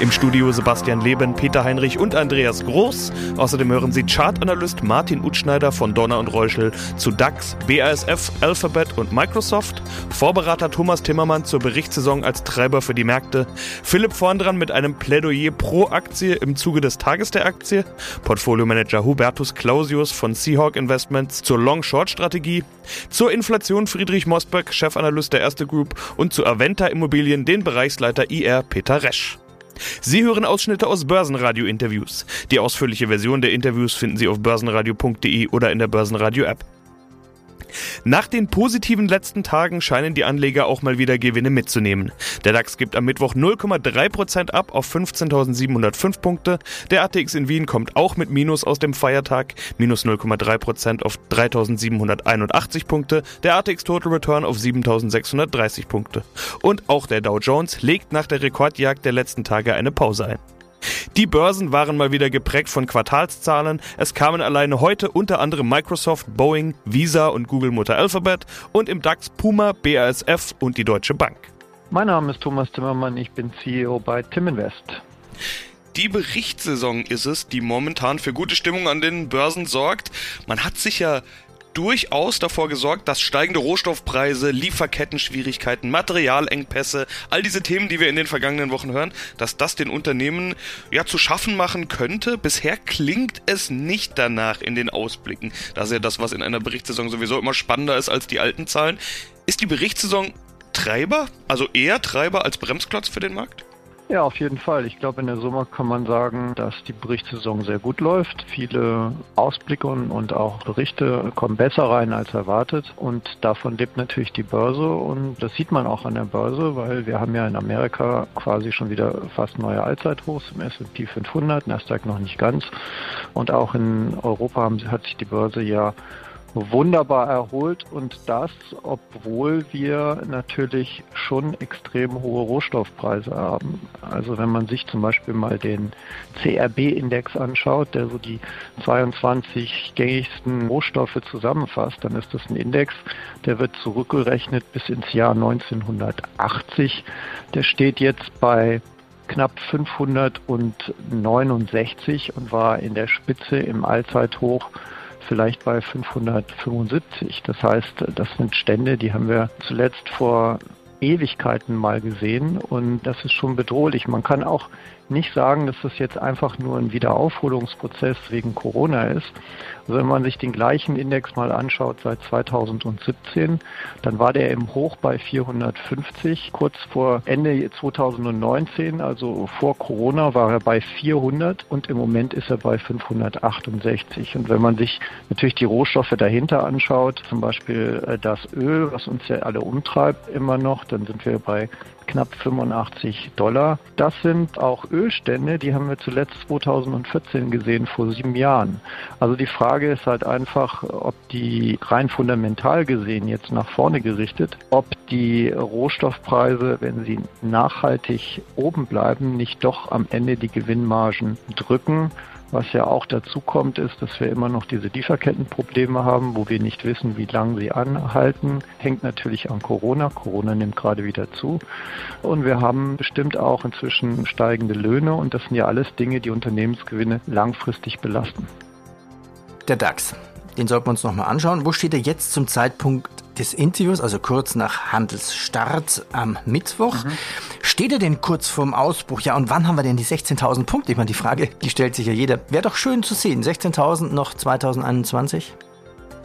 Im Studio Sebastian Leben, Peter Heinrich und Andreas Groß. Außerdem hören Sie Chartanalyst Martin Utschneider von Donner und Reuschel zu DAX, BASF, Alphabet und Microsoft. Vorberater Thomas Timmermann zur Berichtssaison als Treiber für die Märkte. Philipp vorn dran mit einem Plädoyer pro Aktie im Zuge des Tages der Aktie. Portfoliomanager Hubertus Clausius von Seahawk Investments zur Long-Short-Strategie. Zur Inflation Friedrich Mosberg, Chefanalyst der Erste Group. Und zu Aventa Immobilien den Bereichsleiter IR Peter Resch. Sie hören Ausschnitte aus Börsenradio-Interviews. Die ausführliche Version der Interviews finden Sie auf börsenradio.de oder in der Börsenradio-App. Nach den positiven letzten Tagen scheinen die Anleger auch mal wieder Gewinne mitzunehmen. Der DAX gibt am Mittwoch 0,3% ab auf 15.705 Punkte. Der ATX in Wien kommt auch mit Minus aus dem Feiertag, minus 0,3% auf 3.781 Punkte. Der ATX Total Return auf 7.630 Punkte. Und auch der Dow Jones legt nach der Rekordjagd der letzten Tage eine Pause ein. Die Börsen waren mal wieder geprägt von Quartalszahlen. Es kamen alleine heute unter anderem Microsoft, Boeing, Visa und Google Mutter Alphabet und im DAX Puma, BASF und die Deutsche Bank. Mein Name ist Thomas Timmermann, ich bin CEO bei Timinvest. Die Berichtssaison ist es, die momentan für gute Stimmung an den Börsen sorgt. Man hat sich ja durchaus davor gesorgt, dass steigende Rohstoffpreise, Lieferkettenschwierigkeiten, Materialengpässe, all diese Themen, die wir in den vergangenen Wochen hören, dass das den Unternehmen ja zu schaffen machen könnte. Bisher klingt es nicht danach in den Ausblicken. Das ist ja das, was in einer Berichtssaison sowieso immer spannender ist als die alten Zahlen. Ist die Berichtssaison Treiber, also eher Treiber als Bremsklotz für den Markt? Ja, auf jeden Fall. Ich glaube, in der Summe kann man sagen, dass die Berichtssaison sehr gut läuft. Viele Ausblicke und auch Berichte kommen besser rein als erwartet. Und davon lebt natürlich die Börse. Und das sieht man auch an der Börse, weil wir haben ja in Amerika quasi schon wieder fast neue Allzeithochs im S&P 500, Nasdaq noch nicht ganz. Und auch in Europa hat sich die Börse ja wunderbar erholt und das, obwohl wir natürlich schon extrem hohe Rohstoffpreise haben. Also wenn man sich zum Beispiel mal den CRB-Index anschaut, der so die 22 gängigsten Rohstoffe zusammenfasst, dann ist das ein Index, der wird zurückgerechnet bis ins Jahr 1980. Der steht jetzt bei knapp 569 und war in der Spitze im Allzeithoch vielleicht bei 575. Das heißt, das sind Stände, die haben wir zuletzt vor Ewigkeiten mal gesehen und das ist schon bedrohlich. Man kann auch nicht sagen, dass das jetzt einfach nur ein Wiederaufholungsprozess wegen Corona ist. Also wenn man sich den gleichen Index mal anschaut seit 2017, dann war der im Hoch bei 450. Kurz vor Ende 2019, also vor Corona, war er bei 400 und im Moment ist er bei 568. Und wenn man sich natürlich die Rohstoffe dahinter anschaut, zum Beispiel äh, das Öl, was uns ja alle umtreibt immer noch, dann sind wir bei knapp 85 Dollar. Das sind auch Ölstände, die haben wir zuletzt 2014 gesehen, vor sieben Jahren. Also die Frage ist halt einfach, ob die rein fundamental gesehen jetzt nach vorne gerichtet, ob die Rohstoffpreise, wenn sie nachhaltig oben bleiben, nicht doch am Ende die Gewinnmargen drücken. Was ja auch dazu kommt, ist, dass wir immer noch diese Lieferkettenprobleme haben, wo wir nicht wissen, wie lange sie anhalten. Hängt natürlich an Corona. Corona nimmt gerade wieder zu. Und wir haben bestimmt auch inzwischen steigende Löhne und das sind ja alles Dinge, die Unternehmensgewinne langfristig belasten. Der DAX. Den sollten wir uns nochmal anschauen. Wo steht er jetzt zum Zeitpunkt des Interviews, also kurz nach Handelsstart am Mittwoch? Mhm. Steht er denn kurz vorm Ausbruch? Ja, und wann haben wir denn die 16.000 Punkte? Ich meine, die Frage, die stellt sich ja jeder. Wäre doch schön zu sehen. 16.000 noch 2021?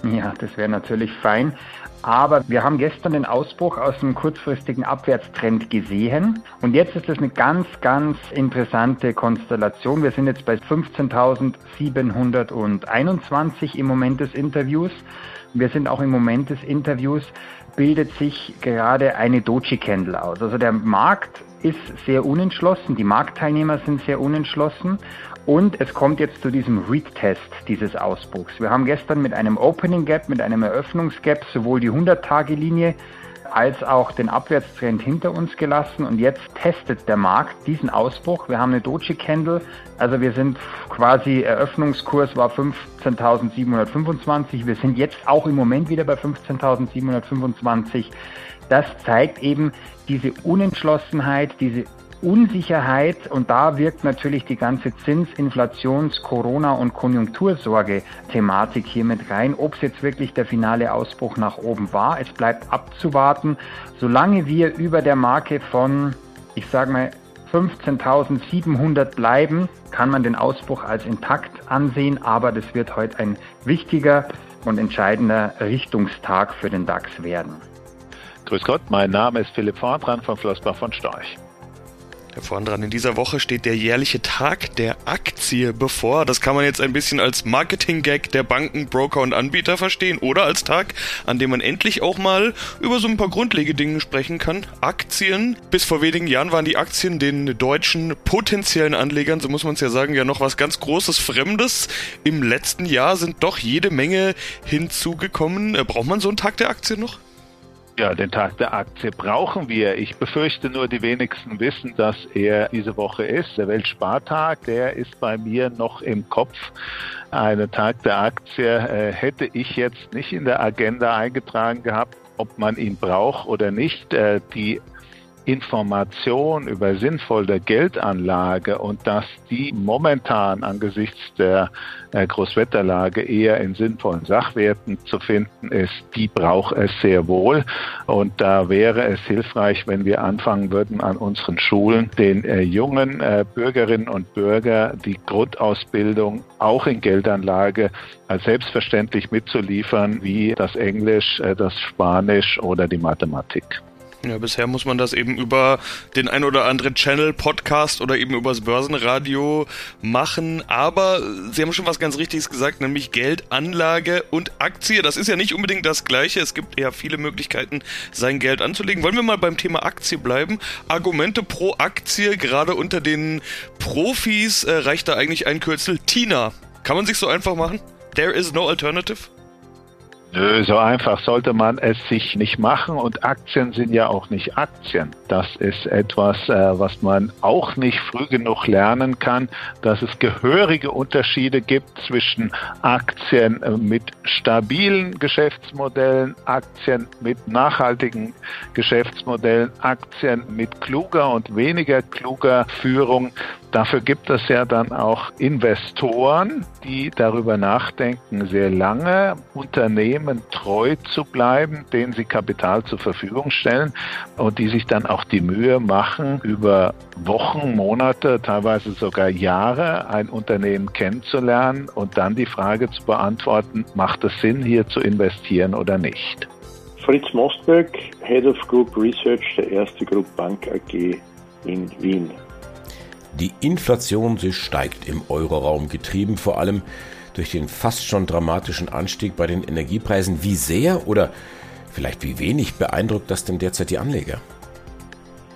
Ja, das wäre natürlich fein. Aber wir haben gestern den Ausbruch aus dem kurzfristigen Abwärtstrend gesehen. Und jetzt ist es eine ganz, ganz interessante Konstellation. Wir sind jetzt bei 15.721 im Moment des Interviews. Wir sind auch im Moment des Interviews, bildet sich gerade eine Doji-Candle aus. Also der Markt ist sehr unentschlossen, die Marktteilnehmer sind sehr unentschlossen und es kommt jetzt zu diesem Read-Test dieses Ausbruchs. Wir haben gestern mit einem Opening Gap, mit einem Eröffnungsgap sowohl die 100-Tage-Linie als auch den Abwärtstrend hinter uns gelassen und jetzt testet der Markt diesen Ausbruch. Wir haben eine Doji Candle, also wir sind quasi Eröffnungskurs war 15.725. Wir sind jetzt auch im Moment wieder bei 15.725. Das zeigt eben diese Unentschlossenheit, diese Unsicherheit und da wirkt natürlich die ganze Zins-, Inflations-, Corona- und Konjunktursorge-Thematik hier mit rein. Ob es jetzt wirklich der finale Ausbruch nach oben war, es bleibt abzuwarten. Solange wir über der Marke von, ich sage mal, 15.700 bleiben, kann man den Ausbruch als intakt ansehen, aber das wird heute ein wichtiger und entscheidender Richtungstag für den DAX werden. Grüß Gott, mein Name ist Philipp Vordran von Flossbach von Storch. Vorn in dieser Woche steht der jährliche Tag der Aktie bevor. Das kann man jetzt ein bisschen als Marketing-Gag der Banken, Broker und Anbieter verstehen oder als Tag, an dem man endlich auch mal über so ein paar Grundlegedinge sprechen kann. Aktien. Bis vor wenigen Jahren waren die Aktien den deutschen potenziellen Anlegern, so muss man es ja sagen, ja noch was ganz Großes, Fremdes. Im letzten Jahr sind doch jede Menge hinzugekommen. Braucht man so einen Tag der Aktie noch? Ja, den Tag der Aktie brauchen wir. Ich befürchte nur, die wenigsten wissen, dass er diese Woche ist. Der Weltspartag, der ist bei mir noch im Kopf. Einen Tag der Aktie äh, hätte ich jetzt nicht in der Agenda eingetragen gehabt, ob man ihn braucht oder nicht. Äh, die Information über sinnvolle Geldanlage und dass die momentan angesichts der äh, Großwetterlage eher in sinnvollen Sachwerten zu finden ist, die braucht es sehr wohl. Und da wäre es hilfreich, wenn wir anfangen würden, an unseren Schulen den äh, jungen äh, Bürgerinnen und Bürger die Grundausbildung auch in Geldanlage als selbstverständlich mitzuliefern, wie das Englisch, das Spanisch oder die Mathematik. Ja, bisher muss man das eben über den ein oder anderen Channel, Podcast oder eben übers Börsenradio machen. Aber Sie haben schon was ganz Richtiges gesagt, nämlich Geld, Anlage und Aktie. Das ist ja nicht unbedingt das Gleiche. Es gibt eher viele Möglichkeiten, sein Geld anzulegen. Wollen wir mal beim Thema Aktie bleiben? Argumente pro Aktie, gerade unter den Profis, äh, reicht da eigentlich ein Kürzel TINA. Kann man sich so einfach machen? There is no alternative? Nö, so einfach sollte man es sich nicht machen und Aktien sind ja auch nicht Aktien. Das ist etwas, äh, was man auch nicht früh genug lernen kann, dass es gehörige Unterschiede gibt zwischen Aktien äh, mit stabilen Geschäftsmodellen, Aktien mit nachhaltigen Geschäftsmodellen, Aktien mit kluger und weniger kluger Führung. Dafür gibt es ja dann auch Investoren, die darüber nachdenken, sehr lange Unternehmen treu zu bleiben, denen sie Kapital zur Verfügung stellen und die sich dann auch die Mühe machen, über Wochen, Monate, teilweise sogar Jahre ein Unternehmen kennenzulernen und dann die Frage zu beantworten, macht es Sinn, hier zu investieren oder nicht? Fritz Mostberg, Head of Group Research der Erste Group Bank AG in Wien. Die Inflation, sie steigt im Euroraum, getrieben vor allem durch den fast schon dramatischen Anstieg bei den Energiepreisen. Wie sehr oder vielleicht wie wenig beeindruckt das denn derzeit die Anleger?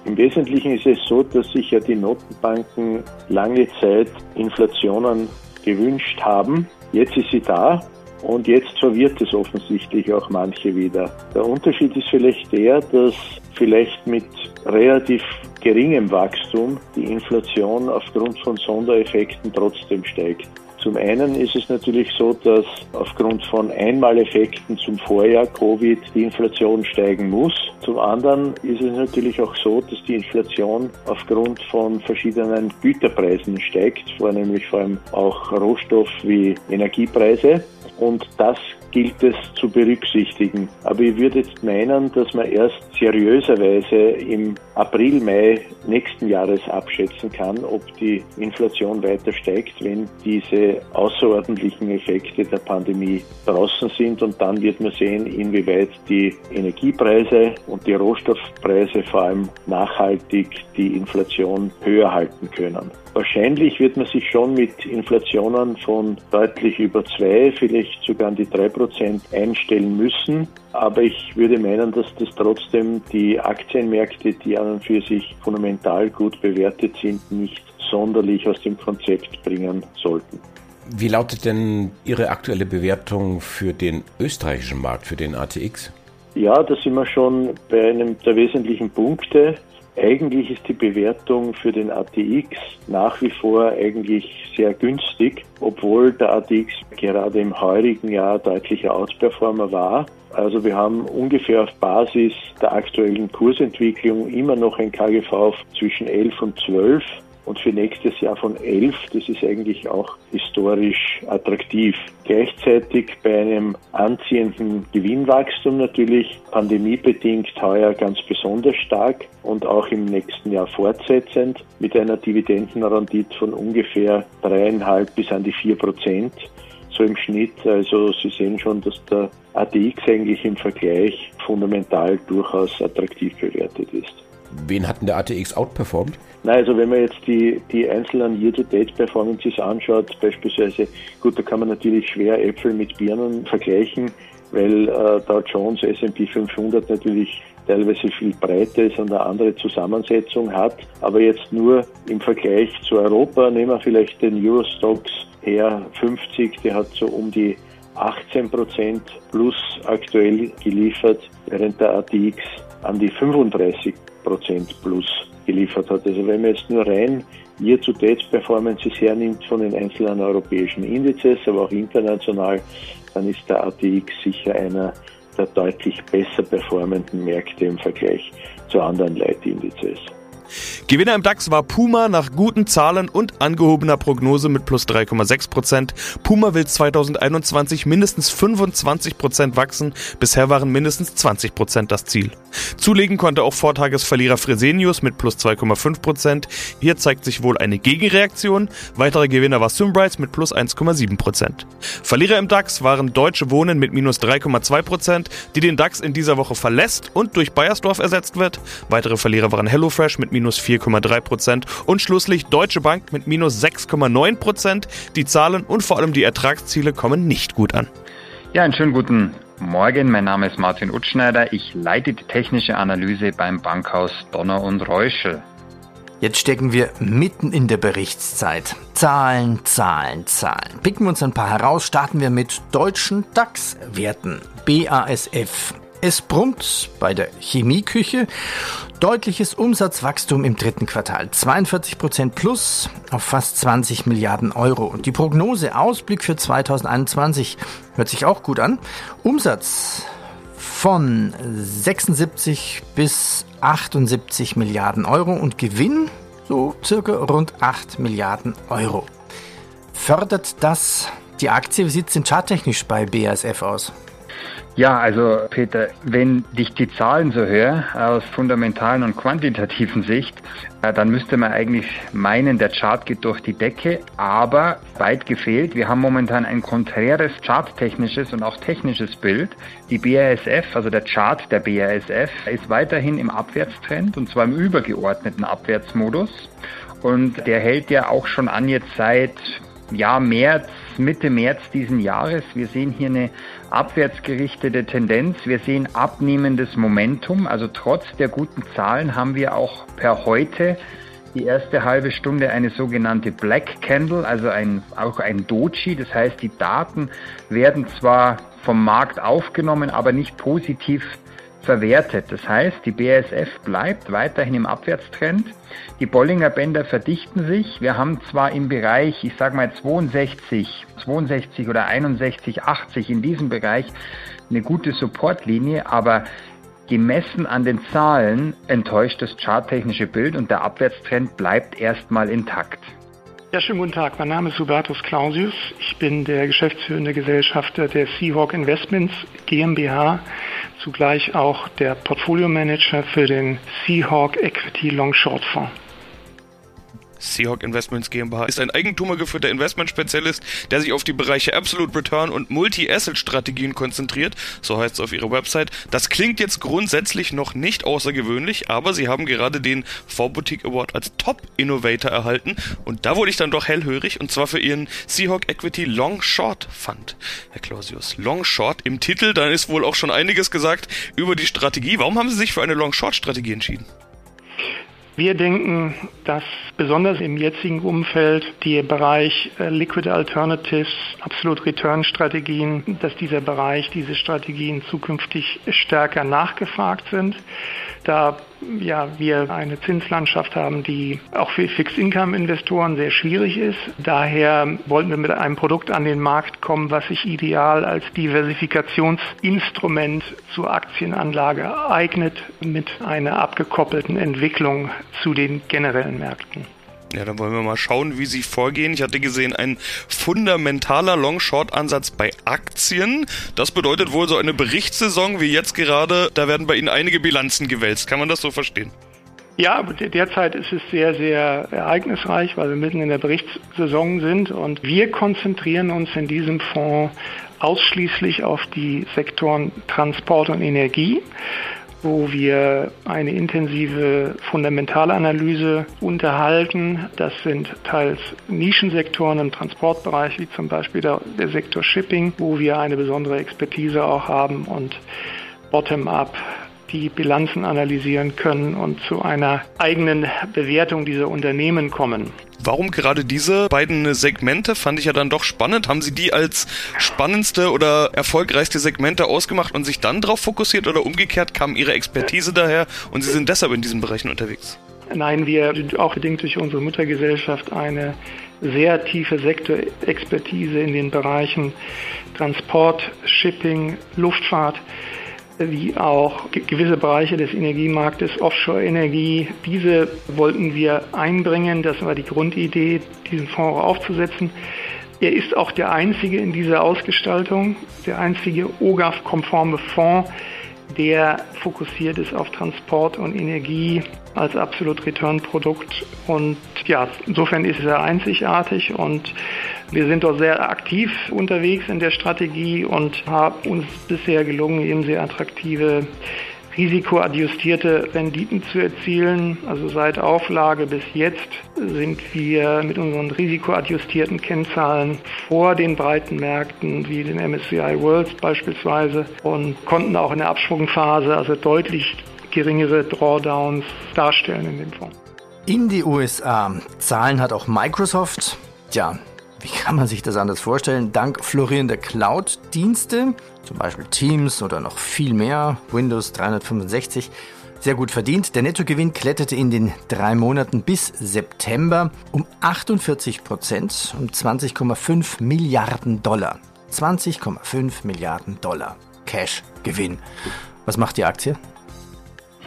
Im Wesentlichen ist es so, dass sich ja die Notenbanken lange Zeit Inflationen gewünscht haben. Jetzt ist sie da und jetzt verwirrt es offensichtlich auch manche wieder. Der Unterschied ist vielleicht der, dass vielleicht mit relativ geringem Wachstum die Inflation aufgrund von Sondereffekten trotzdem steigt. Zum einen ist es natürlich so, dass aufgrund von Einmaleffekten zum Vorjahr Covid die Inflation steigen muss. Zum anderen ist es natürlich auch so, dass die Inflation aufgrund von verschiedenen Güterpreisen steigt, vornehmlich vor allem auch Rohstoff wie Energiepreise. Und das gilt es zu berücksichtigen. Aber ich würde jetzt meinen, dass man erst seriöserweise im April, Mai nächsten Jahres abschätzen kann, ob die Inflation weiter steigt, wenn diese außerordentlichen Effekte der Pandemie draußen sind. Und dann wird man sehen, inwieweit die Energiepreise und die Rohstoffpreise vor allem nachhaltig die Inflation höher halten können. Wahrscheinlich wird man sich schon mit Inflationen von deutlich über zwei, vielleicht sogar an die drei Prozent einstellen müssen. Aber ich würde meinen, dass das trotzdem die Aktienmärkte, die an und für sich fundamental gut bewertet sind, nicht sonderlich aus dem Konzept bringen sollten. Wie lautet denn Ihre aktuelle Bewertung für den österreichischen Markt, für den ATX? Ja, da sind wir schon bei einem der wesentlichen Punkte. Eigentlich ist die Bewertung für den ATX nach wie vor eigentlich sehr günstig, obwohl der ATX gerade im heurigen Jahr deutlicher Outperformer war. Also wir haben ungefähr auf Basis der aktuellen Kursentwicklung immer noch ein KGV zwischen 11 und 12 und für nächstes Jahr von 11. Das ist eigentlich auch historisch attraktiv. Gleichzeitig bei einem anziehenden Gewinnwachstum natürlich, pandemiebedingt heuer ganz besonders stark und auch im nächsten Jahr fortsetzend mit einer Dividendenrendite von ungefähr dreieinhalb bis an die vier Prozent. So im Schnitt, also Sie sehen schon, dass der ATX eigentlich im Vergleich fundamental durchaus attraktiv bewertet ist. Wen hat denn der ATX outperformt? Na, also wenn man jetzt die, die einzelnen Year-to-Date-Performances anschaut, beispielsweise, gut, da kann man natürlich schwer Äpfel mit Birnen vergleichen, weil äh, Dow Jones, S&P 500 natürlich teilweise viel breiter ist und eine andere Zusammensetzung hat. Aber jetzt nur im Vergleich zu Europa nehmen wir vielleicht den Eurostox her 50, der hat so um die 18 Prozent plus aktuell geliefert, während der ATX an die 35 Prozent plus geliefert hat. Also wenn man jetzt nur rein Year-to-Date-Performances hernimmt von den einzelnen europäischen Indizes, aber auch international, dann ist der ATX sicher einer der deutlich besser performenden Märkte im Vergleich zu anderen Leitindizes. Gewinner im DAX war Puma nach guten Zahlen und angehobener Prognose mit plus 3,6 Prozent. Puma will 2021 mindestens 25 Prozent wachsen. Bisher waren mindestens 20 Prozent das Ziel. Zulegen konnte auch Vortagesverlierer Fresenius mit plus 2,5 Prozent. Hier zeigt sich wohl eine Gegenreaktion. Weiterer Gewinner war Symbright mit plus 1,7 Prozent. Verlierer im DAX waren Deutsche Wohnen mit minus 3,2 Prozent, die den DAX in dieser Woche verlässt und durch Bayersdorf ersetzt wird. Weitere Verlierer waren HelloFresh mit minus 4,3 Prozent und schlusslich Deutsche Bank mit minus 6,9 Prozent. Die Zahlen und vor allem die Ertragsziele kommen nicht gut an. Ja, einen schönen guten Morgen. Mein Name ist Martin Utschneider. Ich leite die technische Analyse beim Bankhaus Donner und Reuschel. Jetzt stecken wir mitten in der Berichtszeit. Zahlen, Zahlen, Zahlen. Picken wir uns ein paar heraus, starten wir mit deutschen DAX-Werten. BASF. Es brummt bei der Chemieküche. Deutliches Umsatzwachstum im dritten Quartal. 42 Prozent plus auf fast 20 Milliarden Euro. Und die Prognose, Ausblick für 2021 hört sich auch gut an. Umsatz von 76 bis 78 Milliarden Euro und Gewinn so circa rund 8 Milliarden Euro. Fördert das die Aktie? Wie sieht es denn charttechnisch bei BASF aus? Ja, also Peter, wenn ich die Zahlen so höre, aus fundamentalen und quantitativen Sicht, äh, dann müsste man eigentlich meinen, der Chart geht durch die Decke, aber weit gefehlt. Wir haben momentan ein konträres charttechnisches und auch technisches Bild. Die BASF, also der Chart der BASF, ist weiterhin im Abwärtstrend und zwar im übergeordneten Abwärtsmodus. Und der hält ja auch schon an jetzt seit ja, März, Mitte März diesen Jahres. Wir sehen hier eine abwärtsgerichtete Tendenz. Wir sehen abnehmendes Momentum. Also trotz der guten Zahlen haben wir auch per heute die erste halbe Stunde eine sogenannte Black Candle, also ein, auch ein Doji. Das heißt, die Daten werden zwar vom Markt aufgenommen, aber nicht positiv verwertet. Das heißt, die BASF bleibt weiterhin im Abwärtstrend. Die Bollinger Bänder verdichten sich. Wir haben zwar im Bereich, ich sage mal 62, 62 oder 61, 80 in diesem Bereich eine gute Supportlinie, aber gemessen an den Zahlen enttäuscht das charttechnische Bild und der Abwärtstrend bleibt erstmal intakt. Ja, schönen guten Tag. Mein Name ist Hubertus Clausius. Ich bin der geschäftsführende Gesellschafter der Seahawk Investments GmbH, zugleich auch der Portfolio Manager für den Seahawk Equity Long Short Fonds. Seahawk Investments GmbH ist ein eigentumergeführter Investmentspezialist, der sich auf die Bereiche Absolute Return und Multi-Asset-Strategien konzentriert, so heißt es auf ihrer Website. Das klingt jetzt grundsätzlich noch nicht außergewöhnlich, aber sie haben gerade den V-Boutique Award als Top Innovator erhalten und da wurde ich dann doch hellhörig und zwar für ihren Seahawk Equity Long Short Fund. Herr Clausius, Long Short im Titel, dann ist wohl auch schon einiges gesagt über die Strategie. Warum haben Sie sich für eine Long Short Strategie entschieden? Wir denken, dass besonders im jetzigen Umfeld der Bereich äh, Liquid Alternatives, Absolute Return Strategien, dass dieser Bereich, diese Strategien zukünftig stärker nachgefragt sind. Da ja, wir eine Zinslandschaft haben, die auch für Fixed-Income-Investoren sehr schwierig ist. Daher wollten wir mit einem Produkt an den Markt kommen, was sich ideal als Diversifikationsinstrument zur Aktienanlage eignet, mit einer abgekoppelten Entwicklung zu den generellen Märkten. Ja, dann wollen wir mal schauen, wie sie vorgehen. Ich hatte gesehen, ein fundamentaler Long-Short-Ansatz bei Aktien. Das bedeutet wohl so eine Berichtssaison wie jetzt gerade. Da werden bei Ihnen einige Bilanzen gewälzt. Kann man das so verstehen? Ja, derzeit ist es sehr, sehr ereignisreich, weil wir mitten in der Berichtssaison sind und wir konzentrieren uns in diesem Fonds ausschließlich auf die Sektoren Transport und Energie wo wir eine intensive Fundamentalanalyse unterhalten. Das sind teils Nischensektoren im Transportbereich, wie zum Beispiel der, der Sektor Shipping, wo wir eine besondere Expertise auch haben und bottom-up die Bilanzen analysieren können und zu einer eigenen Bewertung dieser Unternehmen kommen. Warum gerade diese beiden Segmente fand ich ja dann doch spannend. Haben Sie die als spannendste oder erfolgreichste Segmente ausgemacht und sich dann darauf fokussiert oder umgekehrt kam Ihre Expertise daher und Sie sind deshalb in diesen Bereichen unterwegs? Nein, wir sind auch bedingt durch unsere Muttergesellschaft eine sehr tiefe Sektorexpertise in den Bereichen Transport, Shipping, Luftfahrt wie auch gewisse Bereiche des Energiemarktes, Offshore-Energie. Diese wollten wir einbringen. Das war die Grundidee, diesen Fonds aufzusetzen. Er ist auch der einzige in dieser Ausgestaltung, der einzige OGAF-konforme Fonds, der fokussiert ist auf Transport und Energie als Absolute Return Produkt. Und ja, insofern ist er einzigartig und wir sind dort sehr aktiv unterwegs in der Strategie und haben uns bisher gelungen, eben sehr attraktive risikoadjustierte Renditen zu erzielen. Also seit Auflage bis jetzt sind wir mit unseren risikoadjustierten Kennzahlen vor den breiten Märkten wie den MSCI World beispielsweise und konnten auch in der Abschwungphase also deutlich geringere Drawdowns darstellen in dem Fonds. In die USA. Zahlen hat auch Microsoft. Tja, wie kann man sich das anders vorstellen? Dank florierender Cloud-Dienste, zum Beispiel Teams oder noch viel mehr, Windows 365, sehr gut verdient. Der Nettogewinn kletterte in den drei Monaten bis September um 48 Prozent, um 20,5 Milliarden Dollar. 20,5 Milliarden Dollar Cash-Gewinn. Was macht die Aktie?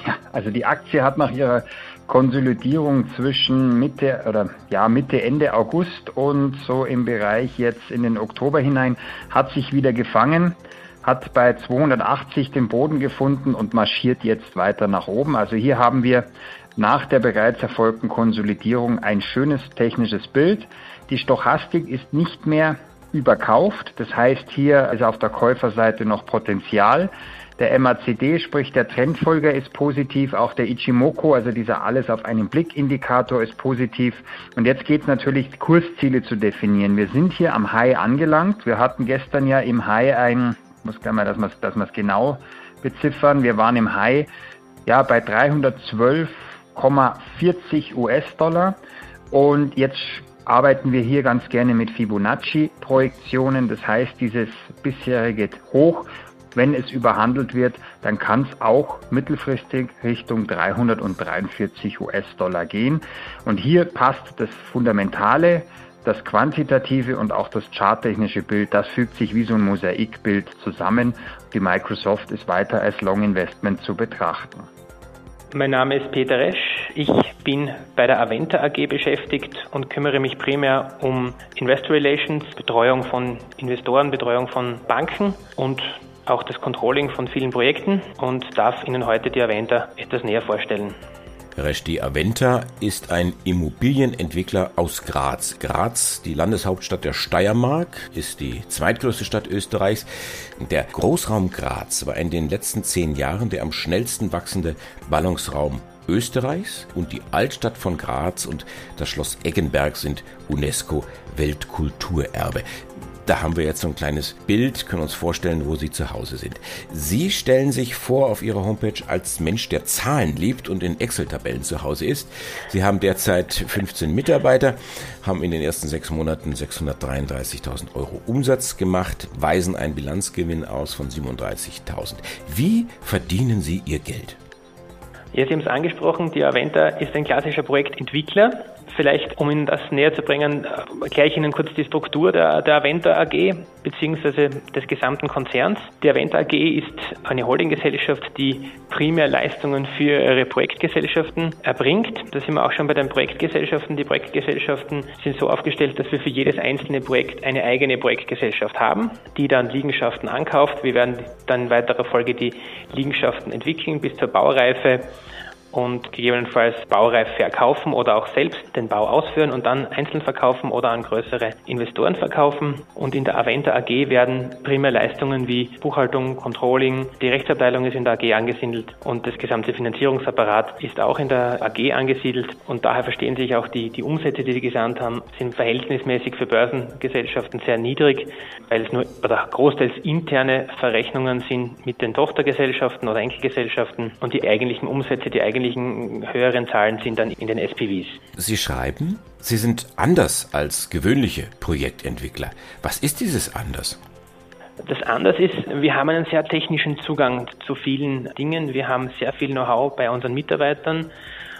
Ja, also die Aktie hat nach ihrer Konsolidierung zwischen Mitte oder ja Mitte Ende August und so im Bereich jetzt in den Oktober hinein hat sich wieder gefangen, hat bei 280 den Boden gefunden und marschiert jetzt weiter nach oben. Also hier haben wir nach der bereits erfolgten Konsolidierung ein schönes technisches Bild. Die Stochastik ist nicht mehr überkauft, das heißt hier ist auf der Käuferseite noch Potenzial. Der MACD, sprich der Trendfolger ist positiv, auch der Ichimoku, also dieser alles auf einen Blick Indikator ist positiv. Und jetzt geht es natürlich, Kursziele zu definieren. Wir sind hier am High angelangt. Wir hatten gestern ja im High ein, ich muss gerne mal, dass wir dass es genau beziffern. Wir waren im High ja bei 312,40 US-Dollar und jetzt arbeiten wir hier ganz gerne mit Fibonacci-Projektionen. Das heißt, dieses bisherige Hoch wenn es überhandelt wird, dann kann es auch mittelfristig Richtung 343 US-Dollar gehen. Und hier passt das Fundamentale, das quantitative und auch das charttechnische Bild, das fügt sich wie so ein Mosaikbild zusammen. Die Microsoft ist weiter als Long Investment zu betrachten. Mein Name ist Peter Resch. Ich bin bei der Aventa AG beschäftigt und kümmere mich primär um Investor Relations, Betreuung von Investoren, Betreuung von Banken und auch das Controlling von vielen Projekten und darf Ihnen heute die Aventa etwas näher vorstellen. Resti Aventa ist ein Immobilienentwickler aus Graz. Graz, die Landeshauptstadt der Steiermark, ist die zweitgrößte Stadt Österreichs. Der Großraum Graz war in den letzten zehn Jahren der am schnellsten wachsende Ballungsraum Österreichs und die Altstadt von Graz und das Schloss Eggenberg sind UNESCO Weltkulturerbe. Da haben wir jetzt so ein kleines Bild, können uns vorstellen, wo Sie zu Hause sind. Sie stellen sich vor auf Ihrer Homepage als Mensch, der Zahlen liebt und in Excel-Tabellen zu Hause ist. Sie haben derzeit 15 Mitarbeiter, haben in den ersten sechs Monaten 633.000 Euro Umsatz gemacht, weisen einen Bilanzgewinn aus von 37.000. Wie verdienen Sie Ihr Geld? Ja, Sie haben es angesprochen, die Aventa ist ein klassischer Projektentwickler. Vielleicht, um Ihnen das näher zu bringen, erkläre ich Ihnen kurz die Struktur der, der Aventa AG bzw. des gesamten Konzerns. Die Aventa AG ist eine Holdinggesellschaft, die primär Leistungen für ihre Projektgesellschaften erbringt. Da sind wir auch schon bei den Projektgesellschaften. Die Projektgesellschaften sind so aufgestellt, dass wir für jedes einzelne Projekt eine eigene Projektgesellschaft haben, die dann Liegenschaften ankauft. Wir werden dann in weiterer Folge die Liegenschaften entwickeln bis zur Baureife und gegebenenfalls baureif verkaufen oder auch selbst den Bau ausführen und dann einzeln verkaufen oder an größere Investoren verkaufen. Und in der Aventa AG werden primär Leistungen wie Buchhaltung, Controlling, die Rechtsabteilung ist in der AG angesiedelt und das gesamte Finanzierungsapparat ist auch in der AG angesiedelt und daher verstehen sich auch die, die Umsätze, die Sie gesandt haben, sind verhältnismäßig für Börsengesellschaften sehr niedrig, weil es nur oder großteils interne Verrechnungen sind mit den Tochtergesellschaften oder Enkelgesellschaften und die eigentlichen Umsätze, die eigentlichen eigentlichen höheren Zahlen sind dann in den SPVs. Sie schreiben, Sie sind anders als gewöhnliche Projektentwickler. Was ist dieses anders? Das anders ist, wir haben einen sehr technischen Zugang zu vielen Dingen. Wir haben sehr viel Know-how bei unseren Mitarbeitern.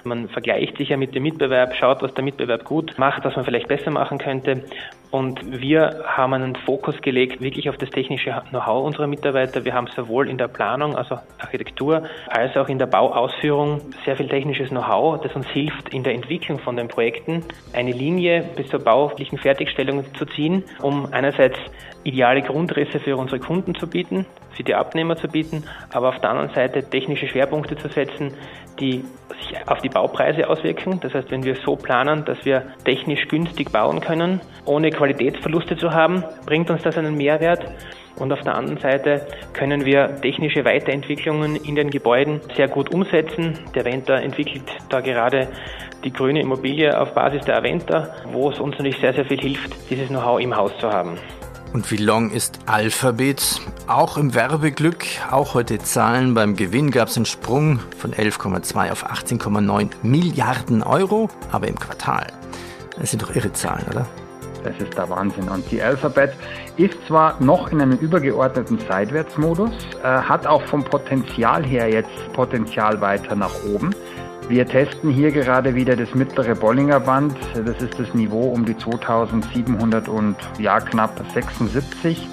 Man vergleicht sich ja mit dem Mitbewerb, schaut, was der Mitbewerb gut macht, was man vielleicht besser machen könnte. Und wir haben einen Fokus gelegt wirklich auf das technische Know-how unserer Mitarbeiter. Wir haben sowohl in der Planung, also Architektur, als auch in der Bauausführung sehr viel technisches Know-how, das uns hilft, in der Entwicklung von den Projekten eine Linie bis zur baulichen Fertigstellung zu ziehen, um einerseits ideale Grundrisse für unsere Kunden zu bieten, für die Abnehmer zu bieten, aber auf der anderen Seite technische Schwerpunkte zu setzen, die sich auf die Baupreise auswirken. Das heißt, wenn wir so planen, dass wir technisch günstig bauen können, ohne Qualitätsverluste zu haben, bringt uns das einen Mehrwert. Und auf der anderen Seite können wir technische Weiterentwicklungen in den Gebäuden sehr gut umsetzen. Der Aventa entwickelt da gerade die grüne Immobilie auf Basis der Aventa, wo es uns natürlich sehr, sehr viel hilft, dieses Know-how im Haus zu haben. Und wie long ist Alphabet? Auch im Werbeglück, auch heute Zahlen. Beim Gewinn gab es einen Sprung von 11,2 auf 18,9 Milliarden Euro, aber im Quartal. Das sind doch irre Zahlen, oder? Das ist der Wahnsinn. Und die Alphabet ist zwar noch in einem übergeordneten Seitwärtsmodus, äh, hat auch vom Potenzial her jetzt Potenzial weiter nach oben. Wir testen hier gerade wieder das mittlere Bollinger Band. Das ist das Niveau um die 2700 und ja knapp 76.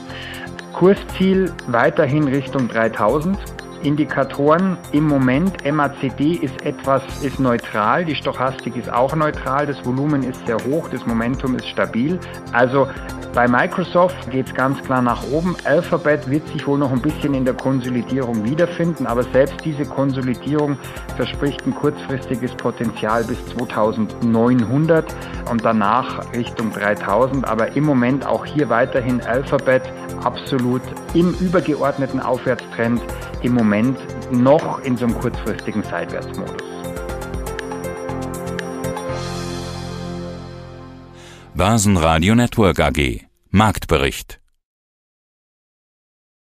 Kursziel weiterhin Richtung 3000. Indikatoren im Moment, MACD ist etwas, ist neutral, die Stochastik ist auch neutral, das Volumen ist sehr hoch, das Momentum ist stabil. Also bei Microsoft geht es ganz klar nach oben. Alphabet wird sich wohl noch ein bisschen in der Konsolidierung wiederfinden, aber selbst diese Konsolidierung verspricht ein kurzfristiges Potenzial bis 2900 und danach Richtung 3000. Aber im Moment auch hier weiterhin Alphabet absolut im übergeordneten Aufwärtstrend, im Moment noch in so einem kurzfristigen Seitwärtsmodus. Börsenradio Network AG Marktbericht